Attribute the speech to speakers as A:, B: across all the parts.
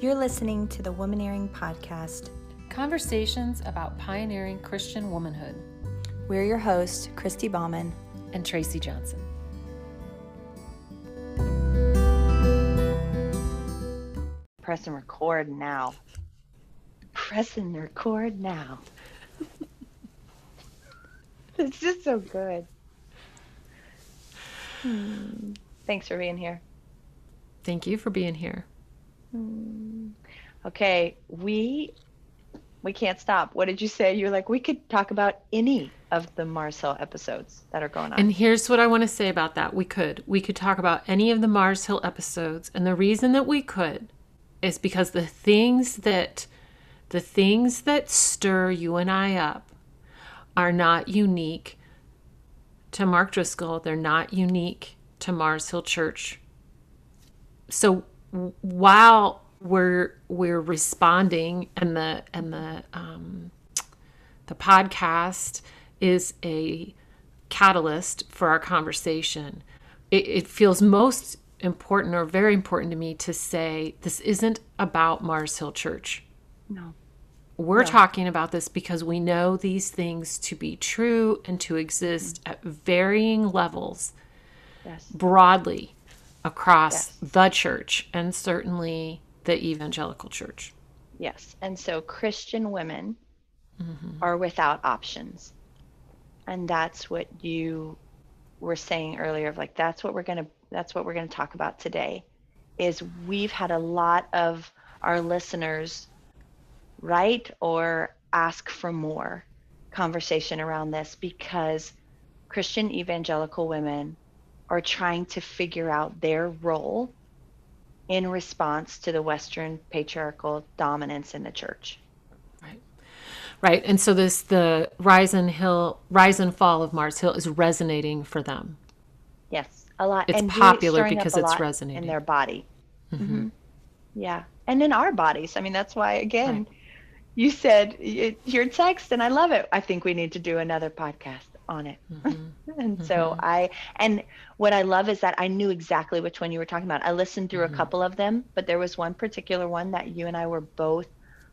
A: You're listening to the Womaneering Podcast.
B: Conversations about pioneering Christian womanhood.
A: We're your hosts, Christy Bauman
B: and Tracy Johnson.
C: Press and record now. Press and record now. it's just so good. Hmm. Thanks for being here.
B: Thank you for being here.
C: Hmm. Okay, we we can't stop. What did you say? You're like we could talk about any of the Mars Hill episodes that are going on.
B: And here's what I want to say about that. We could. We could talk about any of the Mars Hill episodes. And the reason that we could is because the things that the things that stir you and I up are not unique to Mark Driscoll. They're not unique to Mars Hill Church. So while we're we're responding and the and the um, the podcast is a catalyst for our conversation. It, it, feels most important or very important to me to say this isn't about Mars Hill Church.
C: No.
B: We're no. talking about this because we know these things to be true and to exist mm-hmm. at varying levels
C: yes.
B: broadly across yes. the church and certainly the evangelical church.
C: Yes. And so Christian women mm-hmm. are without options and that's what you were saying earlier of like that's what we're going to that's what we're going to talk about today is we've had a lot of our listeners write or ask for more conversation around this because Christian evangelical women are trying to figure out their role in response to the Western patriarchal dominance in the church
B: right Right. and so this the rise and hill rise and fall of mars hill is resonating for them
C: yes a lot
B: it's and popular because it's resonating
C: in their body mm-hmm. Mm-hmm. yeah and in our bodies i mean that's why again right. you said your text and i love it i think we need to do another podcast on it mm-hmm. and so mm-hmm. i and what i love is that i knew exactly which one you were talking about i listened through a mm-hmm. couple of them but there was one particular one that you and i were both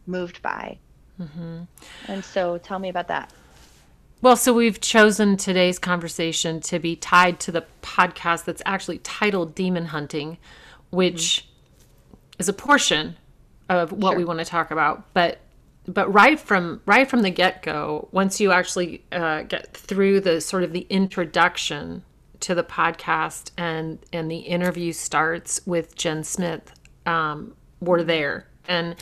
C: moved by Mm-hmm. And so tell me about that.
B: Well, so we've chosen today's conversation to be tied to the podcast that's actually titled Demon Hunting, which mm-hmm. is a portion of what sure. we want to talk about. But but right from right from the get go, once you actually uh, get through the sort of the introduction to the podcast and and the interview starts with Jen Smith, um, we're there and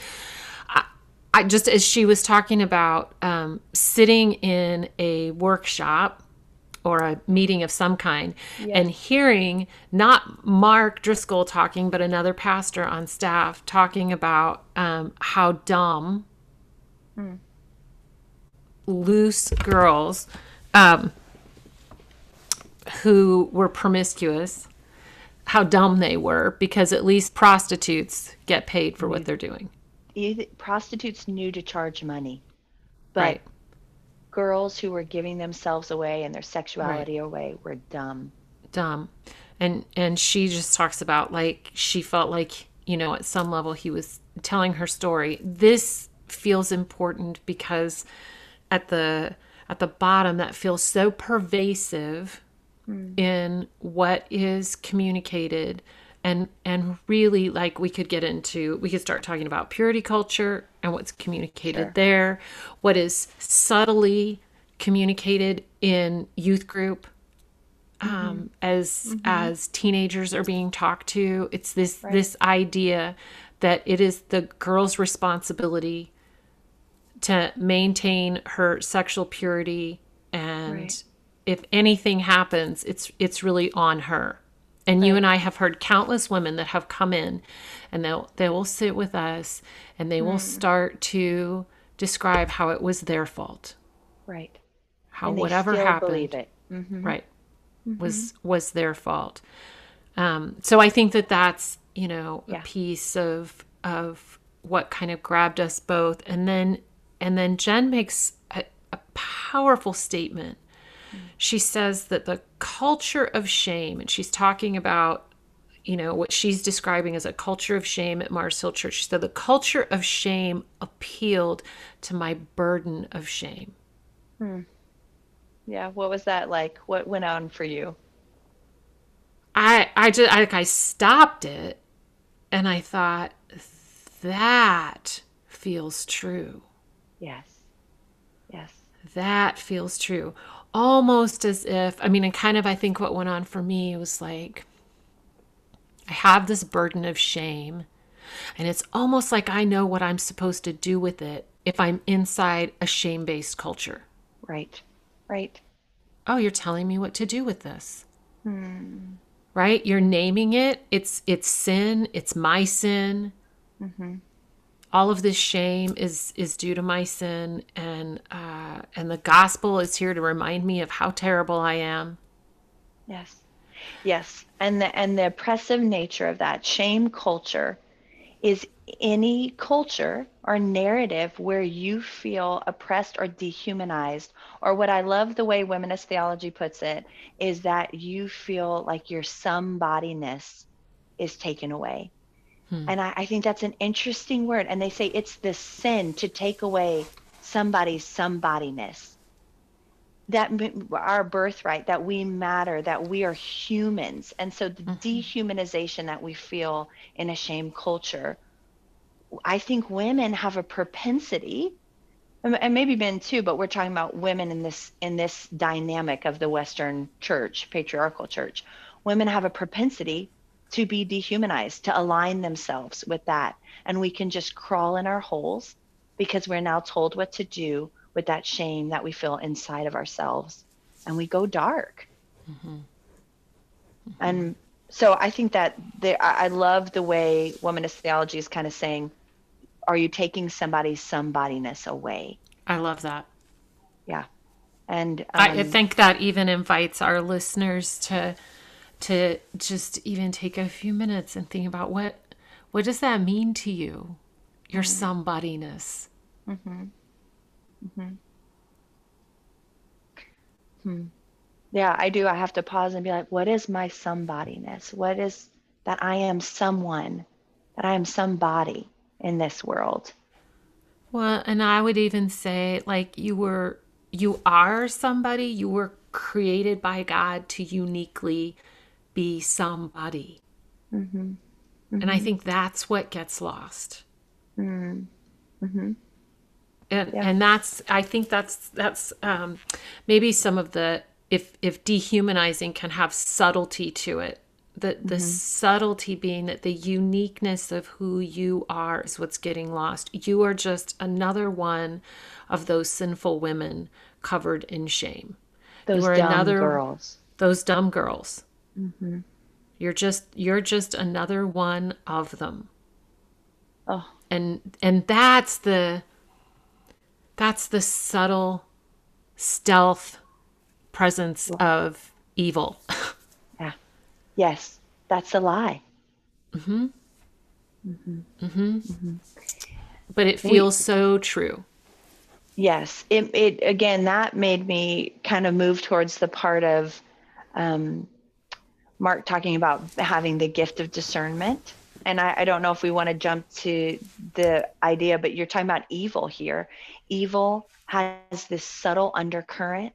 B: I just as she was talking about um, sitting in a workshop or a meeting of some kind yes. and hearing not Mark Driscoll talking, but another pastor on staff talking about um, how dumb mm. loose girls um, who were promiscuous, how dumb they were because at least prostitutes get paid for what they're doing
C: prostitutes knew to charge money, but
B: right.
C: girls who were giving themselves away and their sexuality right. away were dumb.
B: Dumb, and and she just talks about like she felt like you know at some level he was telling her story. This feels important because at the at the bottom that feels so pervasive mm. in what is communicated and and really like we could get into we could start talking about purity culture and what's communicated sure. there what is subtly communicated in youth group mm-hmm. um, as mm-hmm. as teenagers are being talked to it's this right. this idea that it is the girl's responsibility to maintain her sexual purity and right. if anything happens it's it's really on her and right. you and I have heard countless women that have come in and they'll they will sit with us and they mm. will start to describe how it was their fault.
C: Right.
B: How whatever happened
C: mm-hmm.
B: right mm-hmm. was was their fault. Um, so I think that that's, you know, yeah. a piece of of what kind of grabbed us both and then and then Jen makes a, a powerful statement she says that the culture of shame, and she's talking about, you know, what she's describing as a culture of shame at Mars Hill Church. So the culture of shame appealed to my burden of shame.
C: Hmm. Yeah. What was that like? What went on for you?
B: I I just I, like I stopped it and I thought that feels true.
C: Yes. Yes.
B: That feels true. Almost as if I mean and kind of I think what went on for me was like I have this burden of shame and it's almost like I know what I'm supposed to do with it if I'm inside a shame-based culture.
C: Right. Right.
B: Oh, you're telling me what to do with this. Hmm. Right? You're naming it. It's it's sin. It's my sin. Mm-hmm. All of this shame is is due to my sin, and uh, and the gospel is here to remind me of how terrible I am.
C: Yes. Yes. And the and the oppressive nature of that shame culture is any culture or narrative where you feel oppressed or dehumanized or what I love the way womanist theology puts it is that you feel like your somebodyness is taken away. Hmm. And I, I think that's an interesting word. And they say it's the sin to take away somebody's somebodyness. That our birthright that we matter that we are humans. And so the mm-hmm. dehumanization that we feel in a shame culture i think women have a propensity and and maybe men too but we're talking about women in this in this dynamic of the western church patriarchal church. Women have a propensity to be dehumanized to align themselves with that. And we can just crawl in our holes because we're now told what to do with that shame that we feel inside of ourselves. And we go dark. And so i think that there i I love the way womanist theology is kind of saying are you taking somebody's somebodyness away?
B: I love that.
C: yeah. And um,
B: I think that even invites our listeners to to just even take a few minutes and think about what what does that mean to you? Your mm-hmm. somebodyness. Mm-hmm. Mm-hmm. Hmm.
C: Yeah i do. I have to pause and be like what is my somebodyness? What is that i am someone that i am somebody in this world?
B: Well, and I would even say like you were you are somebody, you were created by God to uniquely be somebody. Mm-hmm. And I mm-hmm. think that's what gets lost. Mm-hmm. And and that's I think that's that's um, maybe some of the if if dehumanizing can have subtlety to it. The the subtlety being that the uniqueness of who you are is what's getting lost. You are just another one of those sinful women covered in shame.
C: those
B: are
C: dumb
B: another-
C: girls
B: Those dumb girls. You're just you're just another one of them.
C: oh
B: and and that's the that's the subtle stealth presence of evil
C: yeah yes that's a lie Mm-hmm. Mhm. Mhm. Mm-hmm.
B: but it feels so true
C: Yes, it, it again that made me kind of move towards the part of um, Mark talking about having the gift of discernment. And I, I don't know if we want to jump to the idea, but you're talking about evil here. Evil has this subtle undercurrent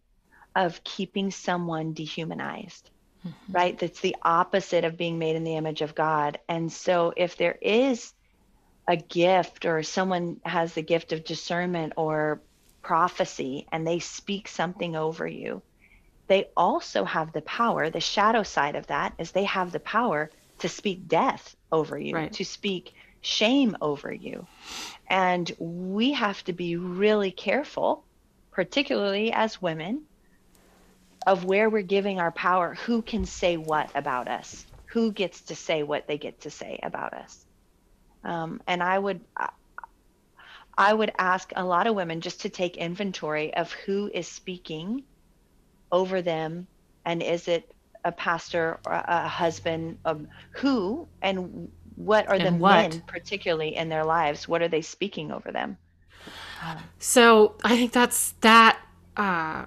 C: of keeping someone dehumanized, mm-hmm. right? That's the opposite of being made in the image of God. And so if there is a gift or someone has the gift of discernment or prophecy and they speak something over you, they also have the power. The shadow side of that is they have the power to speak death over you,
B: Right.
C: to speak shame over you. And we have to be really careful, particularly as women, of where we're giving our power, who can say what about us, who gets to say what they get to say about us. Um, and I would, I- I would ask a lot of women just to take inventory of who is speaking over them, and is it a pastor or a husband? Um, who and what are the
B: And what?
C: men, particularly in their lives? What are they speaking over them?
B: so i think that's that uh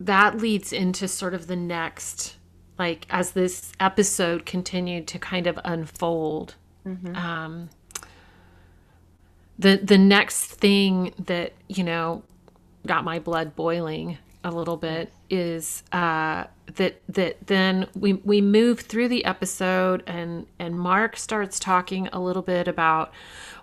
B: that leads into sort of the next like as this episode continued to kind of unfold um the the next thing that you know got my blood boiling a little bit is uh that that then we we move through the episode and and Mark starts talking a little bit about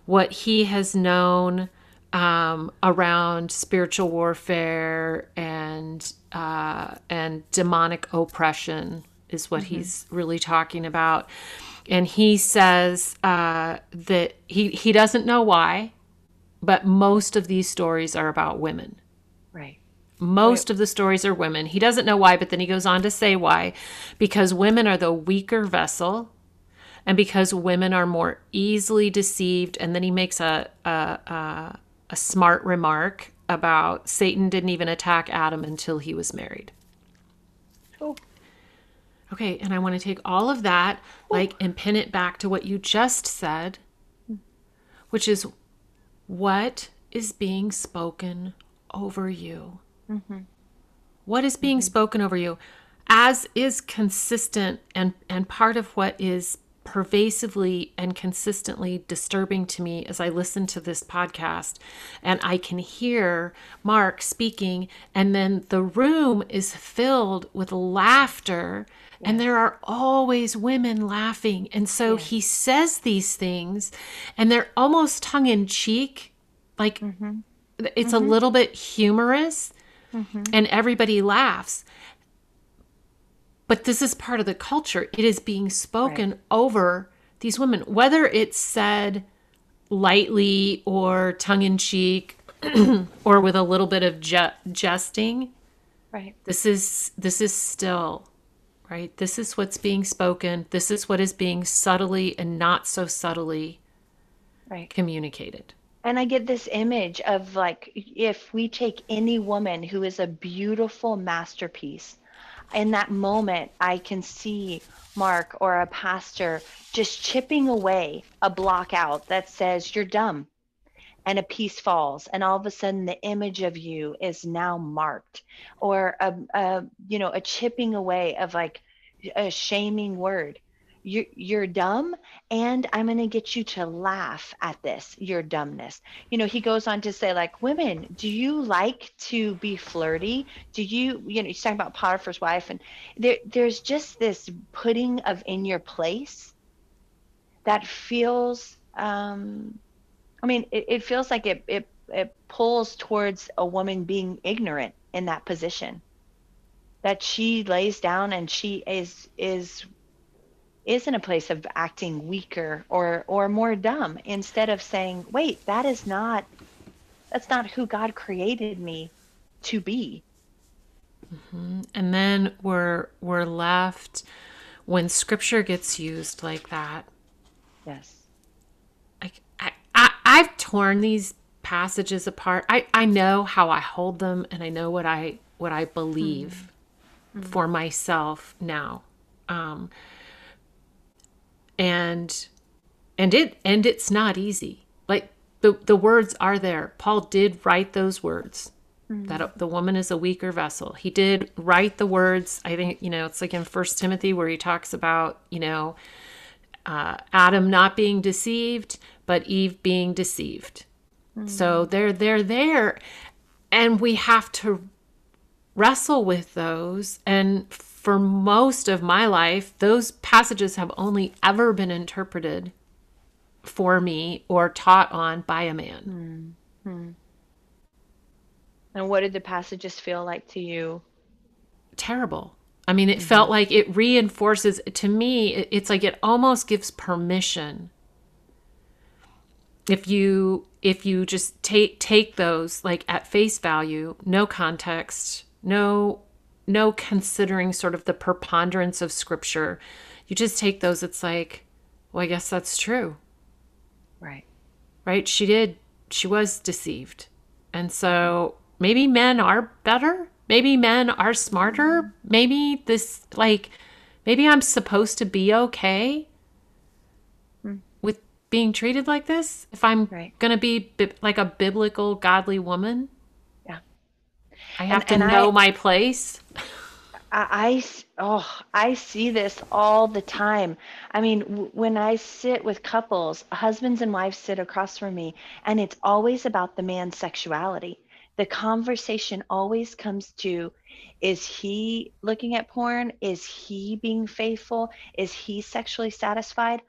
B: what he has known um, around spiritual warfare and uh, and demonic oppression is what he's really talking about. And he says uh, that he he doesn't know why, but most of these stories are about women.
C: Right.
B: Most of the stories are women. He doesn't know why, but then he goes on to say why. Because women are the weaker vessel and because women are more easily deceived. And then he makes a, a, a, a smart remark about Satan didn't even attack Adam until he was married.
C: Oh.
B: Okay, and I want to take all of that, oh. like, and pin it back to what you just said, which is what is being spoken over you? Mm-hmm. What is being mm-hmm. spoken over you? As is consistent and, and part of what is pervasively and consistently disturbing to me as I listen to this podcast and I can hear Mark speaking, and then the room is filled with laughter, and there are always women laughing. And so he says these things, and they're almost tongue in cheek, like mm-hmm. it's a little bit humorous, Mm-hmm. and everybody laughs but this is part of the culture. It is being spoken over these women, whether it's said lightly or tongue in cheek or with a little bit of je- jesting.
C: Right.
B: This is this is still right. This is what's being spoken. This is what is being subtly and not so subtly
C: Right.
B: communicated.
C: And I get this image of like if we take any woman who is a beautiful masterpiece, in that moment, I can see Mark or a pastor just chipping away a block out that says, You're dumb. And a piece falls, and all of a sudden, the image of you is now marked, or a, a you know a chipping away of like a shaming word. You're, you're dumb, and I'm going to get you to laugh at this, your dumbness. You know, he goes on to say, like, women, do you like to be flirty? Do you, you know, he's talking about Potiphar's wife, and there, there's just this putting of in your place that feels, um, I mean, it, it feels like it, it, it pulls towards a woman being ignorant in that position. That she lays down and she is is is in a place of acting weaker or or more dumb instead of saying wait that is not that's not who god created me to be.
B: And then we're we're left when scripture gets used like that.
C: Yes.
B: Like I, I I've torn these passages apart. I I know how I hold them and I know what I what I believe for myself now. Um and and it and it's not easy. Like the the words are there. Paul did write those words. That the woman is a weaker vessel. He did write the words. I think you know it's like in First Timothy where he talks about you know uh, Adam not being deceived, but Eve being deceived. So they're they're there, and we have to wrestle with those. And for most of my life, those passages have only ever been interpreted for me or taught on by a man. Hmm. Hmm.
C: and what did the passages feel like to you
B: terrible. I mean, it hmm. felt like it reinforces to me. It's like it almost gives permission. If you if you just take take those like at face value, no context, no no considering sort of the preponderance of scripture, you just take those. It's like, well, I guess that's true
C: right
B: right? She did, she was deceived. And so maybe men are better. Maybe men are smarter. Maybe this, like, maybe I'm supposed to be okay with being treated like this if I'm
C: Right.
B: going to be bi- like a biblical, godly woman. I have
C: And-
B: to
C: and
B: know
C: I-
B: my place.
C: I, I oh I see this all the time. I mean, w- when I sit with couples, husbands and wives sit across from me, and it's always about the man's sexuality. The conversation always comes to is he looking at porn? Is he being faithful? Is he sexually satisfied?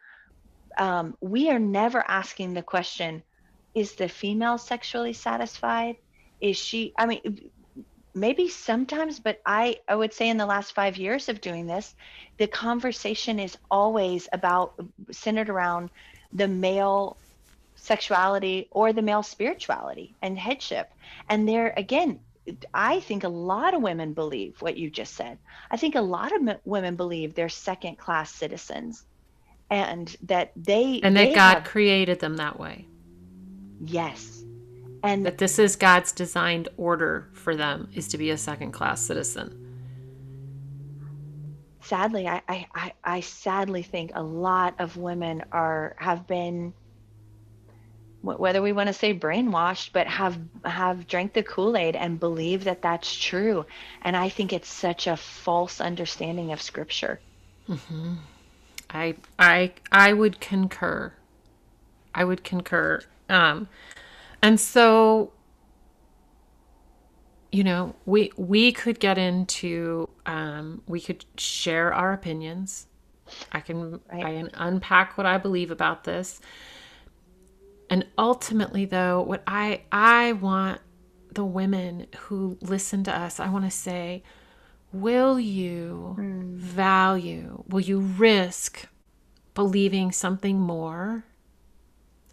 C: Um, we are never asking the question, is the female sexually satisfied? Is she, I mean, maybe sometimes, but I, I would say in the last five years of doing this, the conversation is always about centered around the male sexuality or the male spirituality and headship. And there again, I think a lot of women believe what you just said. I think a lot of women believe they're second class citizens and that they
B: and that
C: they
B: God
C: have,
B: created them that way.
C: Yes. And
B: that this is God's designed order for them is to be a second class citizen.
C: Sadly, I, I, I sadly think a lot of women are have been whether we want to say brainwashed but have have drank the kool-aid and believe that that's true and i think it's such a false understanding of scripture
B: mm-hmm. i i i would concur i would concur um and so you know we we could get into um we could share our opinions i can right. i can unpack what i believe about this and ultimately though what i i want the women who listen to us i want to say will you mm. value will you risk believing something more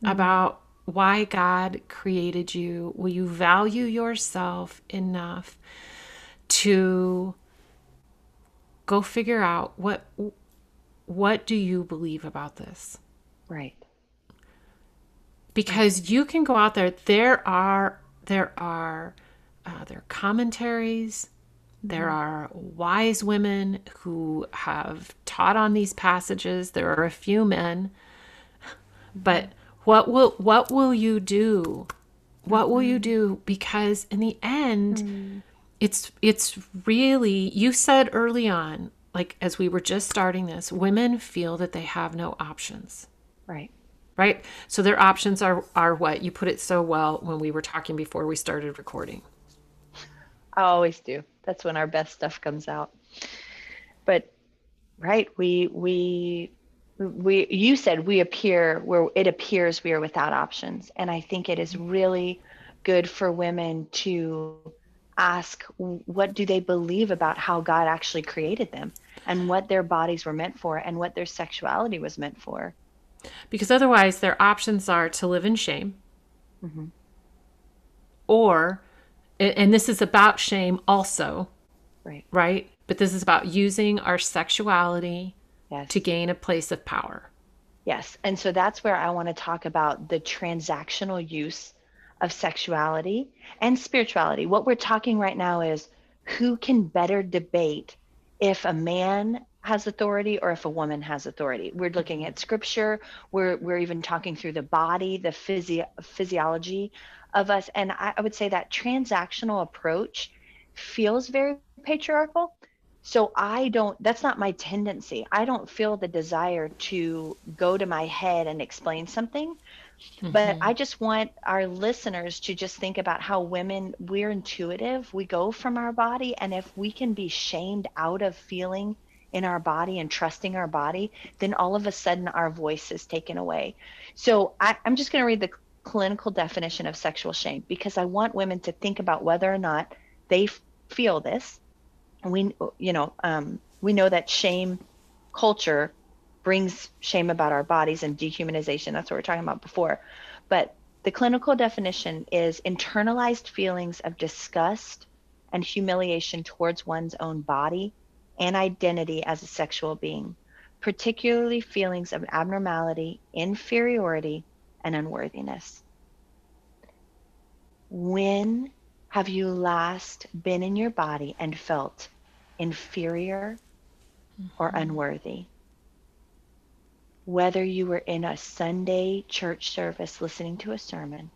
B: mm. about why god created you. Will you value yourself enough to go figure out what what do you believe about this?
C: Right.
B: Because you can go out there. There are there are uh, there are commentaries. There mm-hmm. are wise women who have taught on these passages. There are a few men. But what will what will you do what will you mm-hmm. do because in the end mm. it's it's really you said early on like as we were just starting this women feel that they have no options
C: right
B: right? So their options are are what you put it so well when we were talking before we started recording.
C: I always do. That's when our best stuff comes out. But right, we we we you said we appear where it appears we are without options. And I think it is really good for women to ask what do they believe about how God actually created them and what their bodies were meant for and what their sexuality was meant for?
B: Because otherwise their options are to live in shame. Mm-hmm. or and this is about shame also
C: right.
B: right? But this is about using our sexuality yes. to gain a place of power
C: yes and so that's where i want to talk about the transactional use of sexuality and spirituality what we're talking right now is who can better debate if a man has authority or if a woman has authority. We're looking at scripture. We're we're even talking through the body, the physio- physiology of us. And I, I would say that transactional approach feels very patriarchal. So I don't that's not my tendency. I don't feel the desire to go to my head and explain something. Mm-hmm. But I just want our listeners to just think about how women, we're intuitive. We go from our body. And if we can be shamed out of feeling in our body and trusting our body, then all of a sudden our voice is taken away. So I, I'm just going to read the clinical definition of sexual shame because I want women to think about whether or not they feel this. We, you know, um, we know that shame culture brings shame about our bodies and dehumanization. That's what we we're talking about before. But the clinical definition is internalized feelings of disgust and humiliation towards one's own body and identity as a sexual being, particularly feelings of abnormality, inferiority, and unworthiness. When have you last been in your body and felt inferior or mm-hmm. unworthy? Whether you were in a Sunday church service listening to a sermon,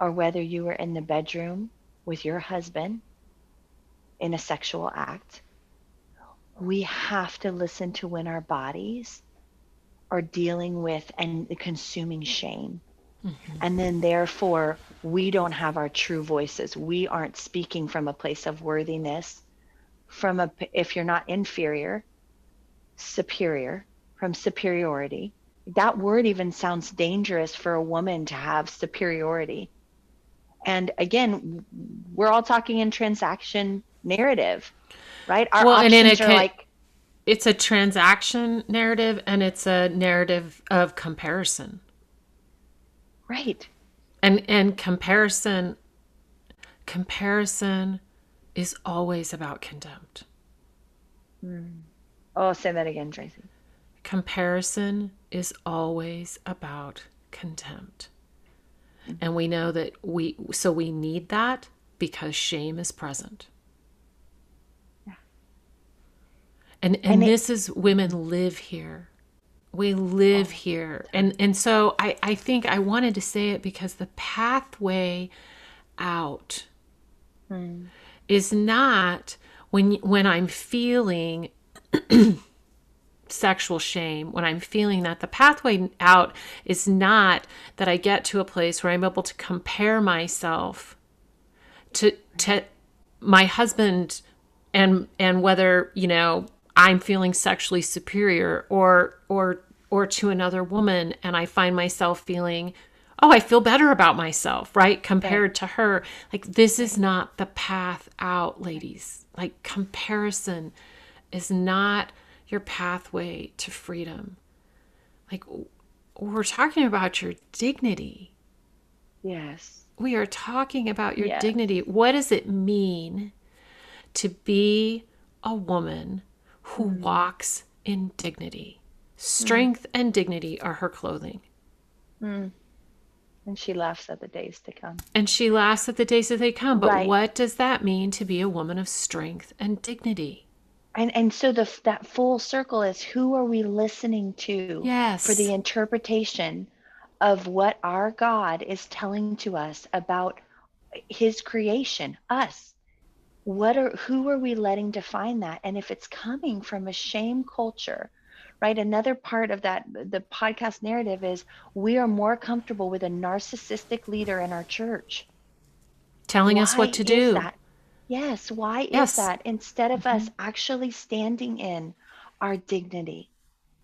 C: or whether you were in the bedroom with your husband in a sexual act, we have to listen to when our bodies are dealing with and consuming shame. Mm-hmm. And then, therefore, we don't have our true voices. We aren't speaking from a place of worthiness, from a, if you're not inferior, superior, from superiority. That word even sounds dangerous for a woman to have superiority. And again, we're all talking in transaction narrative, right? Our well, options are like
B: it's a transaction narrative and it's a narrative of comparison.
C: Right.
B: And and comparison comparison is always about contempt.
C: Mm. Oh, say that again, Tracy.
B: Comparison is always about contempt. Mm-hmm. And we know that we so we need that because shame is present. Yeah. And and, and this is women live here. We live oh. here. And and so I, I think I wanted to say it because the pathway out hmm. Is not when when I'm feeling sexual shame, when I'm feeling that, the pathway out is not that I get to a place where I'm able to compare myself to to my husband and and whether, you know, I'm feeling sexually superior or or or to another woman and I find myself feeling oh, I feel better about myself, right? Compared to her. Like this is not the path out, ladies. Like comparison is not your pathway to freedom. Like we're talking about your dignity.
C: Yes.
B: We are talking about your yes. dignity. What does it mean to be a woman who mm. walks in dignity? Strength mm. and dignity are her clothing.
C: Mm. And she laughs at the days to come.
B: And she laughs at the days that they come. But right. what does that mean to be a woman of strength and dignity?
C: and and so the that full circle is who are we listening to
B: yes
C: for the interpretation of what our god is telling to us about his creation us what are who are we letting define that and if it's coming from a shame culture right another part of that the podcast narrative is we are more comfortable with a narcissistic leader in our church
B: telling Why us what to do that?
C: Yes. Why yes. is that? Instead of mm-hmm. us actually standing in our dignity,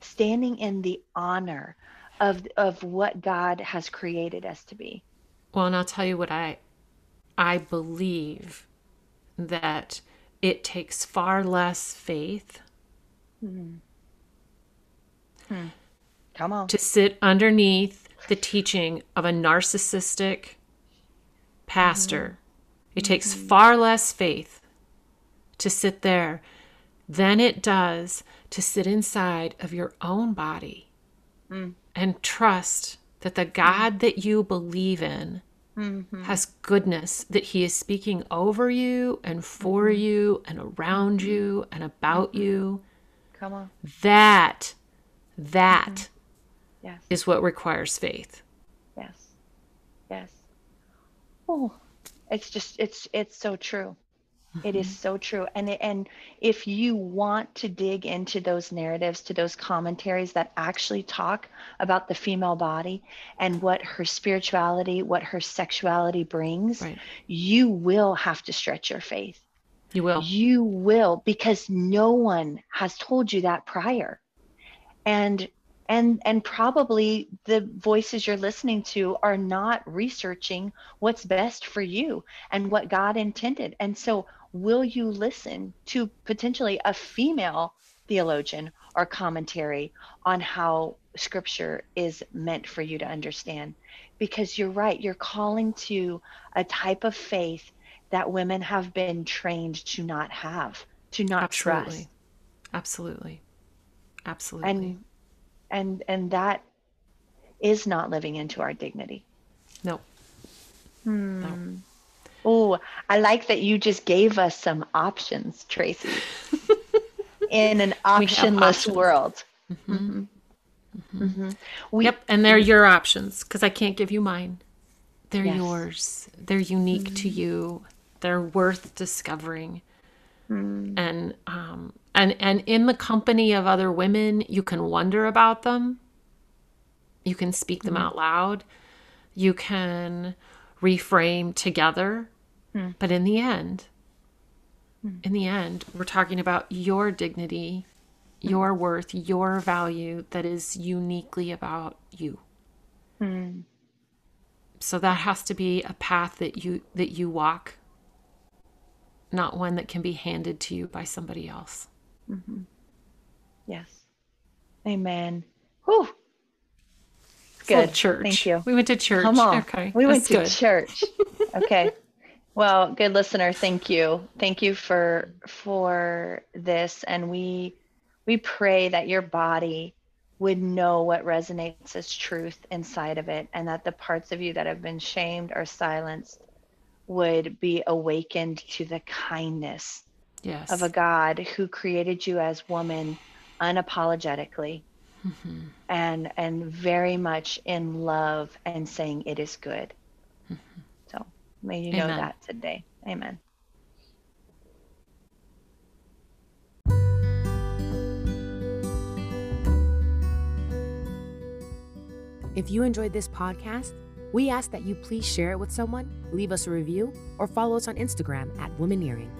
C: standing in the honor of of what God has created us to be.
B: Well, and I'll tell you what I I believe that it takes far less faith.
C: Mm-hmm. Hmm. Come on.
B: To sit underneath the teaching of a narcissistic pastor it takes mm-hmm. far less faith to sit there than it does to sit inside of your own body mm. and trust that the God that you believe in mm-hmm. has goodness, that He is speaking over you and for mm-hmm. you and around mm-hmm. you and about mm-hmm. you.
C: Come on.
B: That, that
C: mm-hmm. yes.
B: is what requires faith.
C: Yes. Yes. Oh, it's just it's it's so true mm-hmm. it is mm-hmm. so true and and if you want to dig into those narratives to those commentaries that actually talk about the female body and what her spirituality what her sexuality brings right. you will have to stretch your faith
B: you will
C: you will because no one has told you that prior and and and probably the voices you're listening to are not researching what's best for you and what God intended. And so will you listen to potentially a female theologian or commentary on how scripture is meant for you to understand? Because you're right, you're calling to a type of faith that women have been trained to not have, to not
B: Absolutely.
C: trust.
B: Absolutely. Absolutely.
C: And and and that is not living into our dignity
B: no
C: hmm. no oh i like that you just gave us some options tracy in an optionless world mm-hmm. Mm-hmm.
B: Mm-hmm. mm-hmm. We, yep and they're your options because i can't give you mine they're yes. yours they're unique to mm-hmm. you they're worth discovering
C: Mm.
B: and um and and in the company of other women you can wonder about them. You can speak them out loud. You can reframe together. But in the end in the end we're talking about your dignity your worth your value that is uniquely about you.
C: Mm.
B: so that has to be a path that you that you walk not one that can be handed to you by somebody else mm-hmm.
C: Yes. Amen. Whew. Good.
B: church.
C: Thank you.
B: We went to church.
C: Come on.
B: Okay.
C: We went to
B: good.
C: church. Okay. well, good listener, thank you. Thank you for for this and we we pray that your body would know what resonates as truth inside of it and that the parts of you that have been shamed or silenced would be awakened to the kindness
B: Yes.
C: of a God who created you as woman unapologetically
B: Mm-hmm.
C: and and very much in love and saying it is good. So may you know
B: Mm-hmm.
C: That today. Amen.
D: If you enjoyed this podcast, we ask that you please share it with someone, leave us a review, or follow us on Instagram at Womaneering.